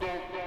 Don't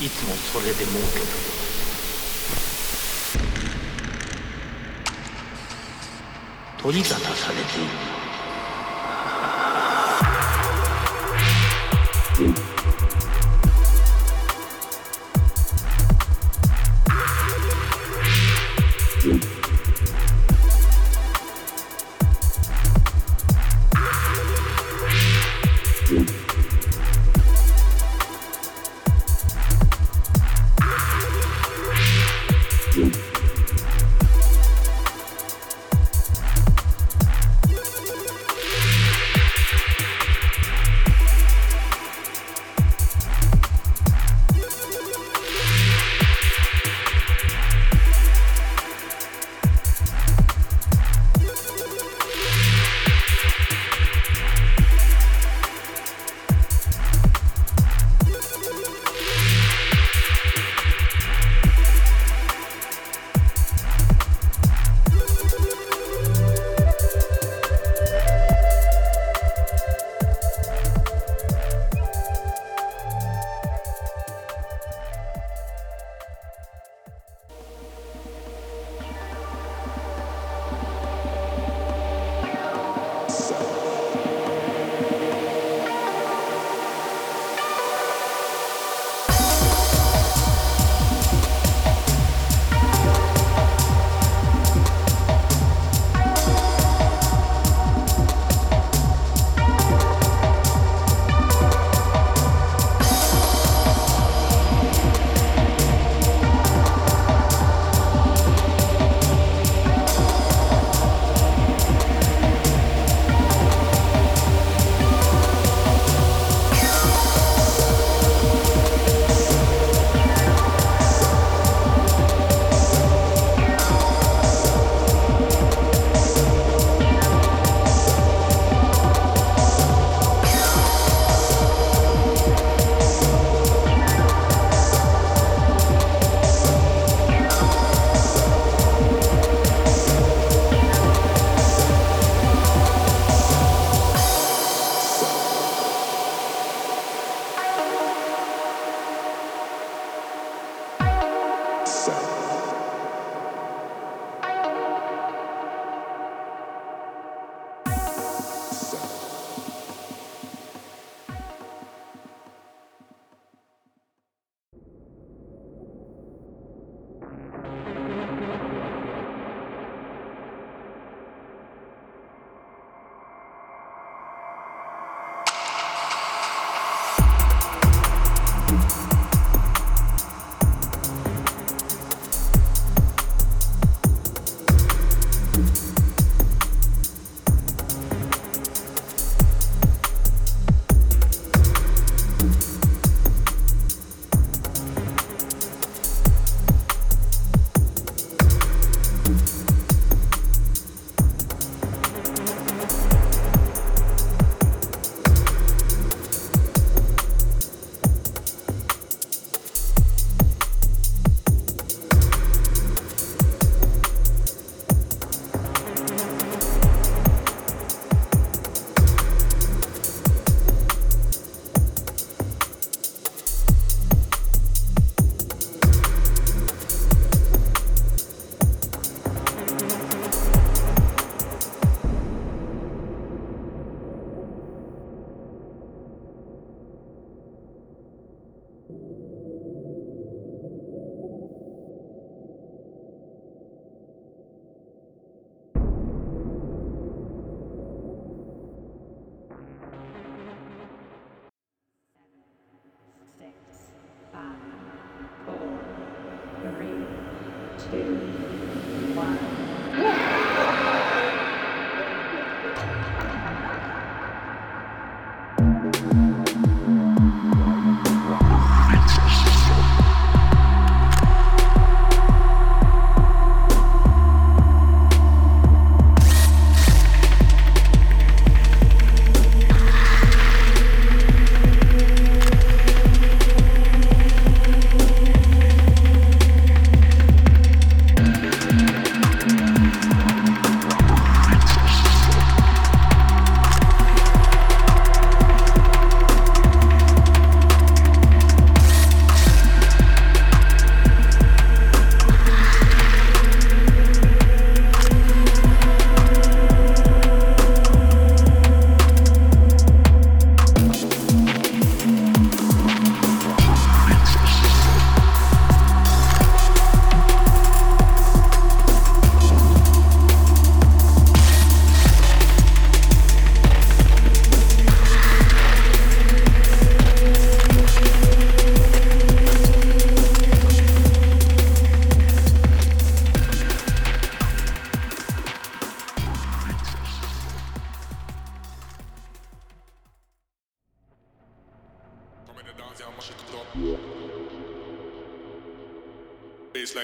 いつもそれで儲けてる取り沙汰されている。sound.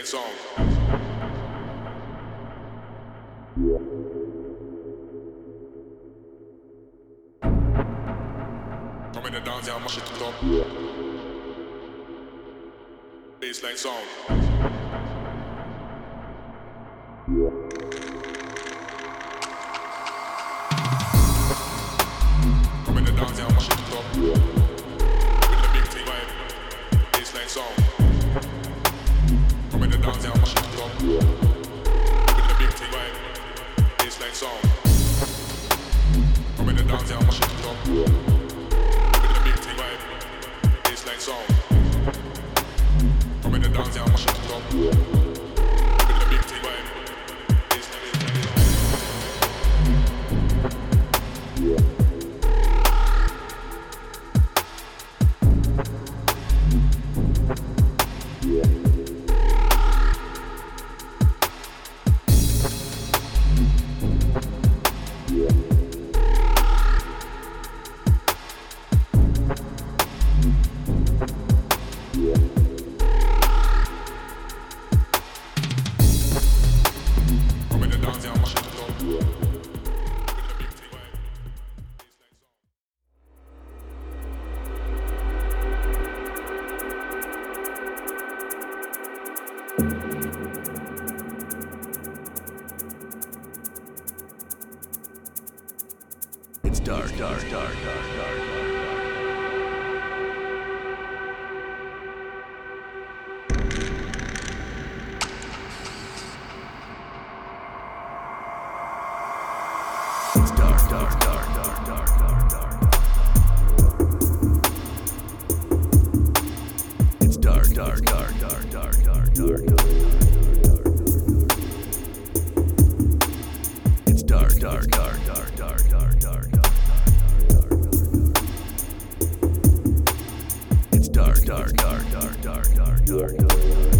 Dance on. Kom in de dance, ja, mash it up. Baseline song. Yeah. dark, dark, dark, dark, dark, dark, dark.